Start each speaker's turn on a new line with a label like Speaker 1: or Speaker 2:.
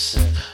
Speaker 1: depths